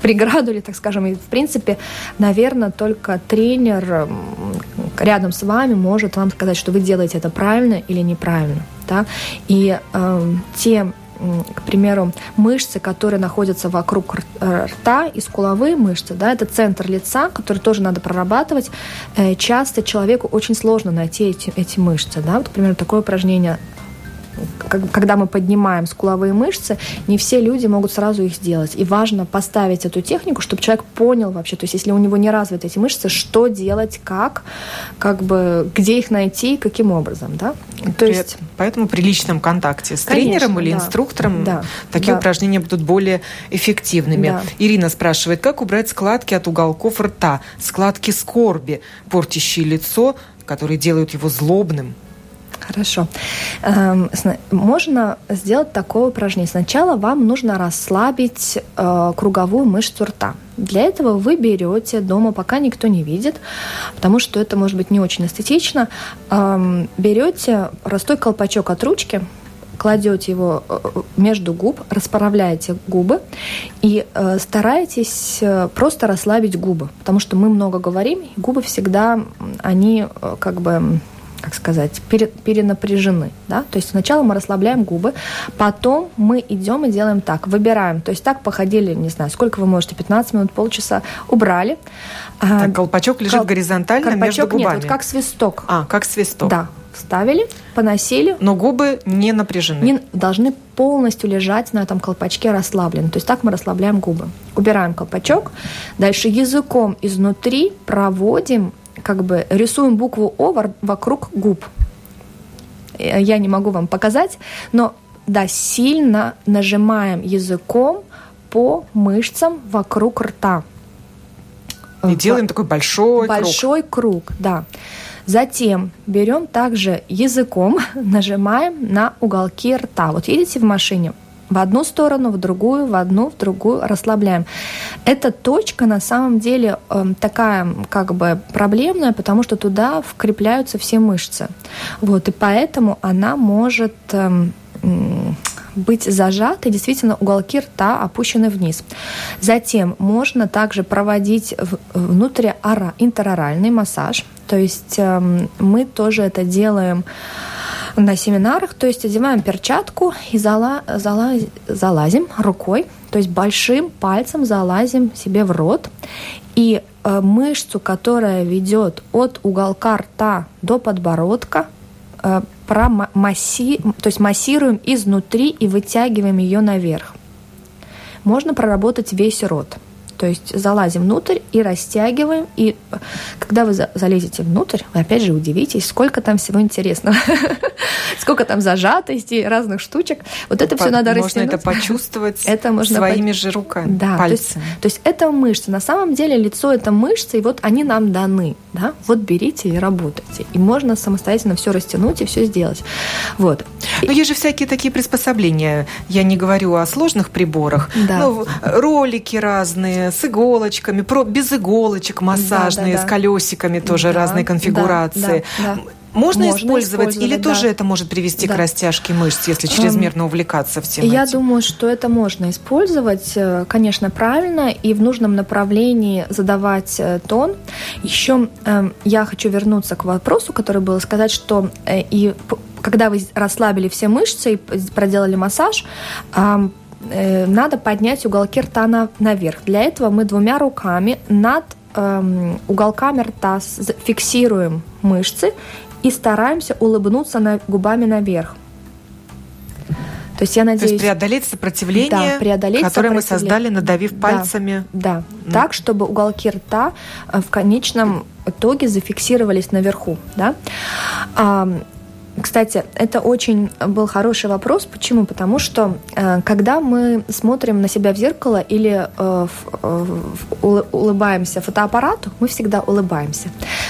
преграду или, так скажем, и в принципе, наверное, только тренер рядом с вами может вам сказать, что вы делаете это правильно или неправильно. Да? И э, те к примеру, мышцы, которые находятся вокруг рта и скуловые мышцы, да, это центр лица, который тоже надо прорабатывать. Э, часто человеку очень сложно найти эти, эти мышцы. Да? Вот, к примеру, такое упражнение когда мы поднимаем скуловые мышцы, не все люди могут сразу их сделать. И важно поставить эту технику, чтобы человек понял вообще, то есть если у него не развиты эти мышцы, что делать, как, как бы, где их найти, каким образом, да? То есть... Поэтому при личном контакте с Конечно, тренером или да. инструктором да. такие да. упражнения будут более эффективными. Да. Ирина спрашивает, как убрать складки от уголков рта, складки скорби, портящие лицо, которые делают его злобным? Хорошо. Эм, можно сделать такое упражнение. Сначала вам нужно расслабить э, круговую мышцу рта. Для этого вы берете дома, пока никто не видит, потому что это может быть не очень эстетично, эм, берете простой колпачок от ручки, кладете его э, между губ, расправляете губы и э, стараетесь просто расслабить губы, потому что мы много говорим, и губы всегда, они как бы как сказать, перенапряжены. Да? То есть сначала мы расслабляем губы, потом мы идем и делаем так, выбираем. То есть так походили, не знаю, сколько вы можете, 15 минут, полчаса, убрали. А, так, колпачок лежит Кол... горизонтально колпачок между губами? нет, вот как свисток. А, как свисток. Да, вставили, поносили. Но губы не напряжены. Не, должны полностью лежать на этом колпачке расслаблены. То есть так мы расслабляем губы. Убираем колпачок. Дальше языком изнутри проводим как бы рисуем букву О вокруг губ. Я не могу вам показать, но да, сильно нажимаем языком по мышцам вокруг рта. И делаем такой большой, большой круг. круг, да. Затем берем также языком, нажимаем на уголки рта. Вот едете в машине, в одну сторону, в другую, в одну, в другую, расслабляем. Эта точка на самом деле э, такая как бы проблемная, потому что туда вкрепляются все мышцы. Вот, и поэтому она может э, быть зажатой, действительно уголки рта опущены вниз. Затем можно также проводить внутри интероральный массаж, то есть э, мы тоже это делаем на семинарах, то есть одеваем перчатку и зала, зала, залазим рукой, то есть большим пальцем залазим себе в рот и э, мышцу, которая ведет от уголка рта до подбородка, э, промасси, то есть массируем изнутри и вытягиваем ее наверх. Можно проработать весь рот. То есть залазим внутрь и растягиваем. И когда вы залезете внутрь, вы опять же удивитесь, сколько там всего интересного. сколько там зажатости, разных штучек. Вот это все надо растянуть. Можно это почувствовать своими же руками, пальцами. То есть, то есть это мышцы. На самом деле лицо это мышцы, и вот они нам даны. Да? Вот берите и работайте. И можно самостоятельно все растянуть и все сделать. Вот. Но есть же всякие такие приспособления. Я не говорю о сложных приборах. Да. Ну, ролики разные с иголочками, без иголочек массажные, да, да, с колесиками тоже разные конфигурации. Можно, Можно использовать, использовать или да. тоже это может привести да. к растяжке мышц, если чрезмерно увлекаться всем Я этим? думаю, что это можно использовать, э, конечно, правильно и в нужном направлении задавать э, тон. Еще э, я хочу вернуться к вопросу, который был сказать, что э, и когда вы расслабили все мышцы и проделали массаж, надо поднять уголки рта на, наверх. Для этого мы двумя руками над эм, уголками рта фиксируем мышцы и стараемся улыбнуться на, губами наверх. То есть я надеюсь... То есть преодолеть сопротивление, да, преодолеть которое мы создали, надавив да, пальцами. Да, mm. так, чтобы уголки рта э, в конечном итоге зафиксировались наверху. Да? Кстати, это очень был хороший вопрос. Почему? Потому что э, когда мы смотрим на себя в зеркало или э, э, улыбаемся фотоаппарату, мы всегда улыбаемся.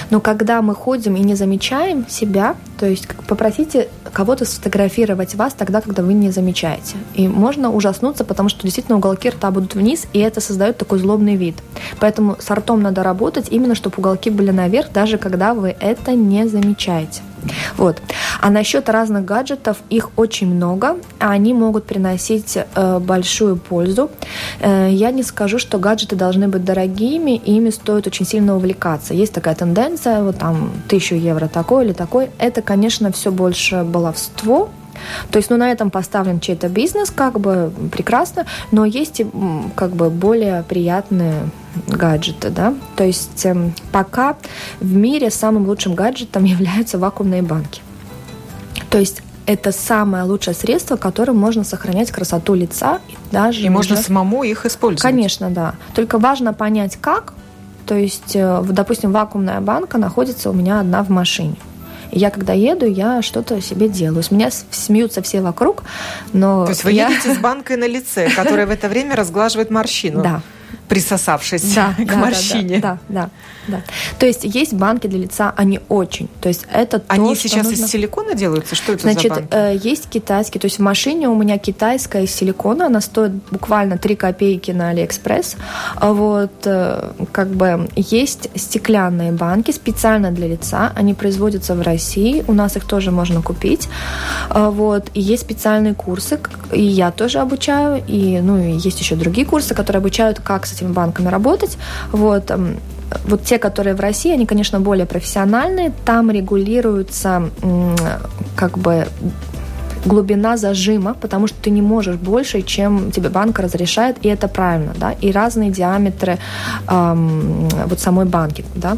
Но когда мы ходим и не замечаем себя, то есть попросите кого-то сфотографировать вас тогда, когда вы не замечаете. И можно ужаснуться, потому что действительно уголки рта будут вниз, и это создает такой злобный вид. Поэтому с ртом надо работать именно, чтобы уголки были наверх, даже когда вы это не замечаете. Вот. А насчет разных гаджетов, их очень много, а они могут приносить э, большую пользу. Э, я не скажу, что гаджеты должны быть дорогими, и ими стоит очень сильно увлекаться. Есть такая тенденция, вот там тысячу евро такой или такой. Это, конечно, все больше баловство, то есть, ну, на этом поставлен чей-то бизнес, как бы прекрасно, но есть и как бы более приятные гаджеты, да. То есть эм, пока в мире самым лучшим гаджетом являются вакуумные банки. То есть это самое лучшее средство, которым можно сохранять красоту лица и даже. И можно самому их использовать. Конечно, да. Только важно понять, как. То есть, э, допустим, вакуумная банка находится у меня одна в машине. И я, когда еду, я что-то себе делаю. С меня смеются все вокруг, но... То есть вы я... едете с банкой на лице, которая в это время разглаживает морщину? Да присосавшись да, к да, морщине. Да, да, да, да. То есть есть банки для лица, они очень. То есть это Они то, сейчас нужно... из силикона делаются? Что это Значит, за банки? Э, есть китайские. То есть в машине у меня китайская из силикона. Она стоит буквально 3 копейки на Алиэкспресс. А вот э, как бы есть стеклянные банки специально для лица. Они производятся в России. У нас их тоже можно купить. А вот. И есть специальные курсы. И я тоже обучаю. И, ну, и есть еще другие курсы, которые обучают, как с этими банками работать. Вот, вот те, которые в России, они, конечно, более профессиональные. Там регулируется как бы глубина зажима, потому что ты не можешь больше, чем тебе банка разрешает, и это правильно, да, и разные диаметры эм, вот самой банки, да.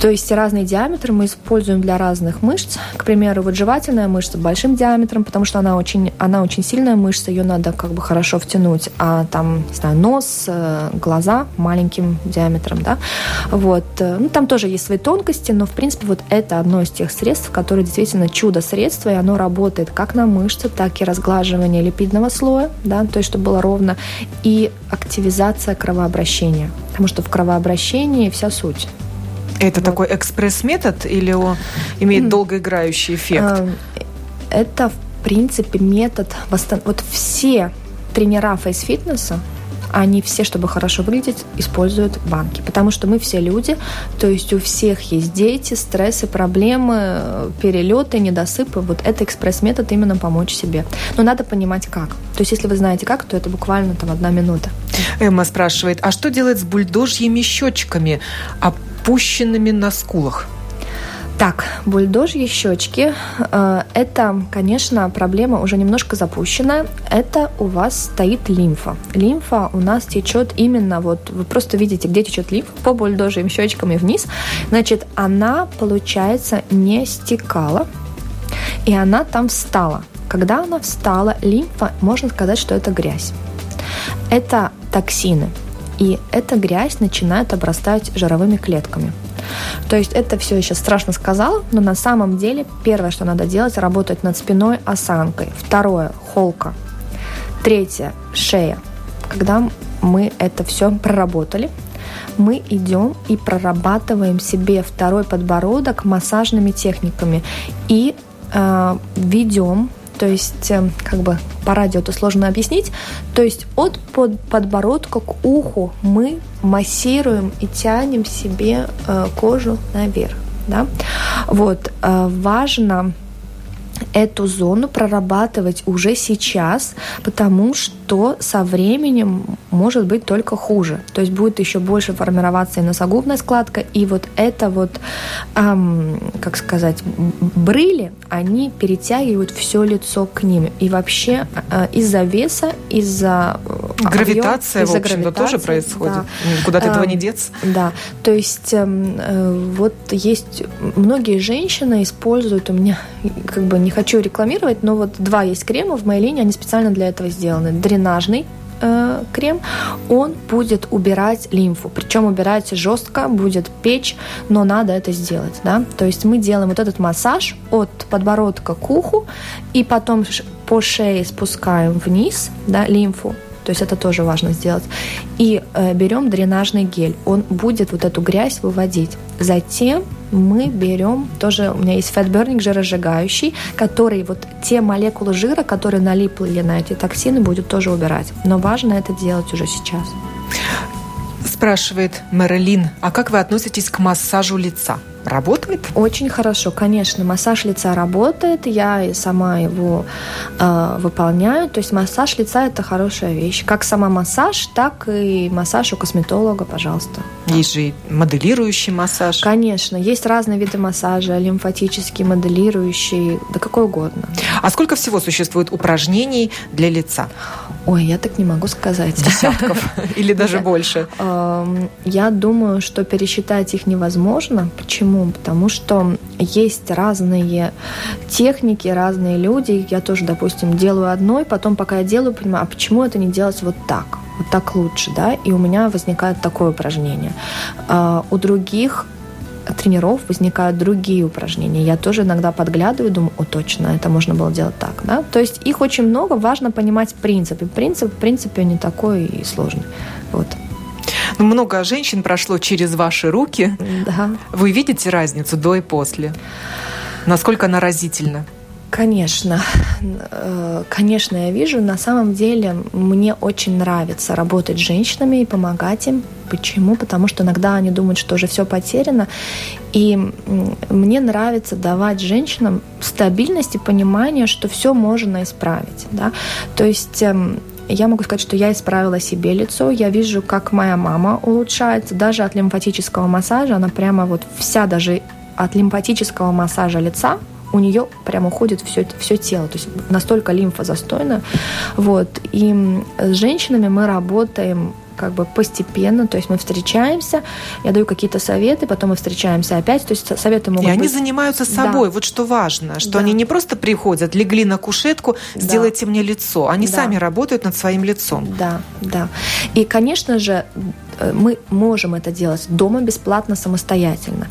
То есть разные диаметры мы используем для разных мышц. К примеру, вот жевательная мышца большим диаметром, потому что она очень, она очень сильная мышца, ее надо как бы хорошо втянуть. А там, не знаю, нос, э, глаза маленьким диаметром, да. Вот. Э, ну, там тоже есть свои тонкости, но, в принципе, вот это одно из тех средств, которые действительно чудо-средство, и оно работает как на мышцы, так и разглаживание липидного слоя, да, то есть, чтобы было ровно, и активизация кровообращения. Потому что в кровообращении вся суть. Это такой экспресс-метод или он имеет долгоиграющий эффект? Эм, это, в принципе, метод... Вот все тренера фейс-фитнеса, они все, чтобы хорошо выглядеть, используют банки. Потому что мы все люди, то есть у всех есть дети, стрессы, проблемы, перелеты, недосыпы. Вот это экспресс-метод именно помочь себе. Но надо понимать как. То есть если вы знаете как, то это буквально там одна минута. Эмма спрашивает, а что делать с бульдожьими щечками, опущенными на скулах? Так, бульдожьи щечки э, – это, конечно, проблема уже немножко запущенная. Это у вас стоит лимфа. Лимфа у нас течет именно вот, вы просто видите, где течет лимфа, по бульдожьим щечкам и вниз. Значит, она, получается, не стекала, и она там встала. Когда она встала, лимфа, можно сказать, что это грязь. Это токсины. И эта грязь начинает обрастать жировыми клетками. То есть это все еще страшно сказала, но на самом деле первое, что надо делать, работать над спиной осанкой. Второе – холка. Третье – шея. Когда мы это все проработали, мы идем и прорабатываем себе второй подбородок массажными техниками и э, ведем то есть э, как бы по радио это сложно объяснить, то есть от под подбородка к уху мы массируем и тянем себе э, кожу наверх. Да? Вот, э, важно эту зону прорабатывать уже сейчас, потому что со временем может быть только хуже. То есть будет еще больше формироваться и носогубная складка, и вот это вот, эм, как сказать, брыли, они перетягивают все лицо к ним. И вообще э, из-за веса, из-за э, гравитация, из-за в общем-то, тоже происходит. Да. Куда от этого не деться. Да. То есть эм, э, вот есть многие женщины используют у меня как бы не хочу рекламировать, но вот два есть крема в моей линии, они специально для этого сделаны. Дренажный э, крем, он будет убирать лимфу. Причем убирать жестко, будет печь, но надо это сделать. Да? То есть мы делаем вот этот массаж от подбородка к уху, и потом по шее спускаем вниз да, лимфу, то есть это тоже важно сделать. И э, берем дренажный гель. Он будет вот эту грязь выводить. Затем мы берем, тоже у меня есть фэтберник жиросжигающий, который вот те молекулы жира, которые налипли на эти токсины, будет тоже убирать. Но важно это делать уже сейчас. Спрашивает Мэрилин, а как вы относитесь к массажу лица? Работает? Очень хорошо, конечно. Массаж лица работает. Я и сама его э, выполняю. То есть массаж лица это хорошая вещь. Как сама массаж, так и массаж у косметолога, пожалуйста. Есть же и моделирующий массаж. Конечно, есть разные виды массажа, лимфатический, моделирующий, да какой угодно. А сколько всего существует упражнений для лица? Ой, я так не могу сказать. Десятков или даже больше? Я думаю, что пересчитать их невозможно. Почему? Почему? Потому что есть разные техники, разные люди. Я тоже, допустим, делаю одной, потом, пока я делаю, понимаю, а почему это не делать вот так? Вот так лучше, да? И у меня возникает такое упражнение. А у других тренеров возникают другие упражнения. Я тоже иногда подглядываю, думаю, о, точно, это можно было делать так. Да? То есть их очень много, важно понимать принцип. И принцип, в принципе, не такой и сложный. Вот. Ну, много женщин прошло через ваши руки. Да. Вы видите разницу до и после? Насколько она разительна? Конечно, э, конечно, я вижу. На самом деле мне очень нравится работать с женщинами и помогать им. Почему? Потому что иногда они думают, что уже все потеряно. И мне нравится давать женщинам стабильность и понимание, что все можно исправить. Да? То есть эм, я могу сказать, что я исправила себе лицо. Я вижу, как моя мама улучшается. Даже от лимфатического массажа она прямо вот вся даже от лимфатического массажа лица у нее прямо уходит все, все тело, то есть настолько лимфа застойна. Вот. И с женщинами мы работаем как бы постепенно, то есть мы встречаемся, я даю какие-то советы, потом мы встречаемся опять, то есть советы могут И они быть... занимаются собой, да. вот что важно, что да. они не просто приходят, легли на кушетку, сделайте да. мне лицо, они да. сами работают над своим лицом. Да, да. И, конечно же, мы можем это делать дома бесплатно, самостоятельно.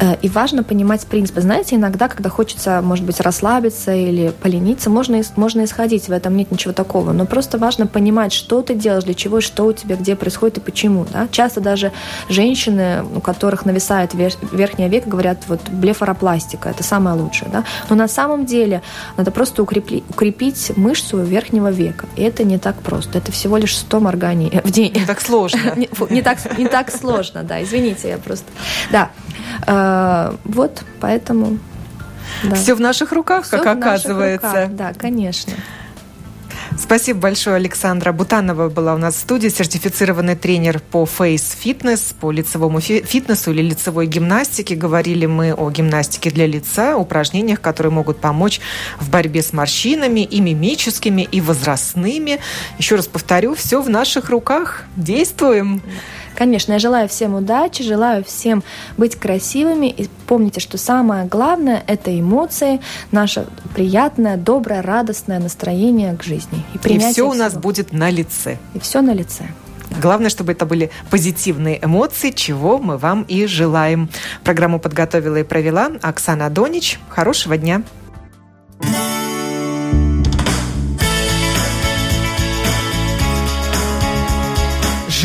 Э, и важно понимать принципы. Знаете, иногда, когда хочется, может быть, расслабиться или полениться, можно, можно исходить, в этом нет ничего такого. Но просто важно понимать, что ты делаешь, для чего, что у тебя, где происходит и почему. Да? Часто даже женщины, у которых нависает верхняя века, говорят, вот блефаропластика, это самое лучшее. Да? Но на самом деле надо просто укрепли, укрепить мышцу верхнего века. И это не так просто. Это всего лишь 100 морганий в день. Не так сложно. не так, не так сложно, да, извините, я просто... Да, э, вот, поэтому... Да. Все в наших руках, Все как оказывается. Руках, да, конечно. Спасибо большое, Александра Бутанова была у нас в студии, сертифицированный тренер по Face Fitness, по лицевому фитнесу или лицевой гимнастике. Говорили мы о гимнастике для лица, упражнениях, которые могут помочь в борьбе с морщинами и мимическими, и возрастными. Еще раз повторю, все в наших руках. Действуем! Конечно, я желаю всем удачи, желаю всем быть красивыми. И помните, что самое главное – это эмоции, наше приятное, доброе, радостное настроение к жизни. И, и все у нас будет на лице. И все на лице. Главное, чтобы это были позитивные эмоции, чего мы вам и желаем. Программу подготовила и провела Оксана Донич. Хорошего дня!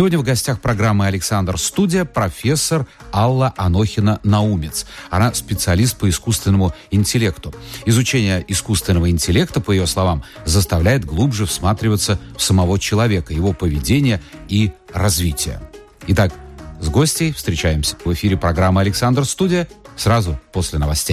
Сегодня в гостях программы «Александр Студия» профессор Алла Анохина-Наумец. Она специалист по искусственному интеллекту. Изучение искусственного интеллекта, по ее словам, заставляет глубже всматриваться в самого человека, его поведение и развитие. Итак, с гостей встречаемся в эфире программы «Александр Студия» сразу после новостей.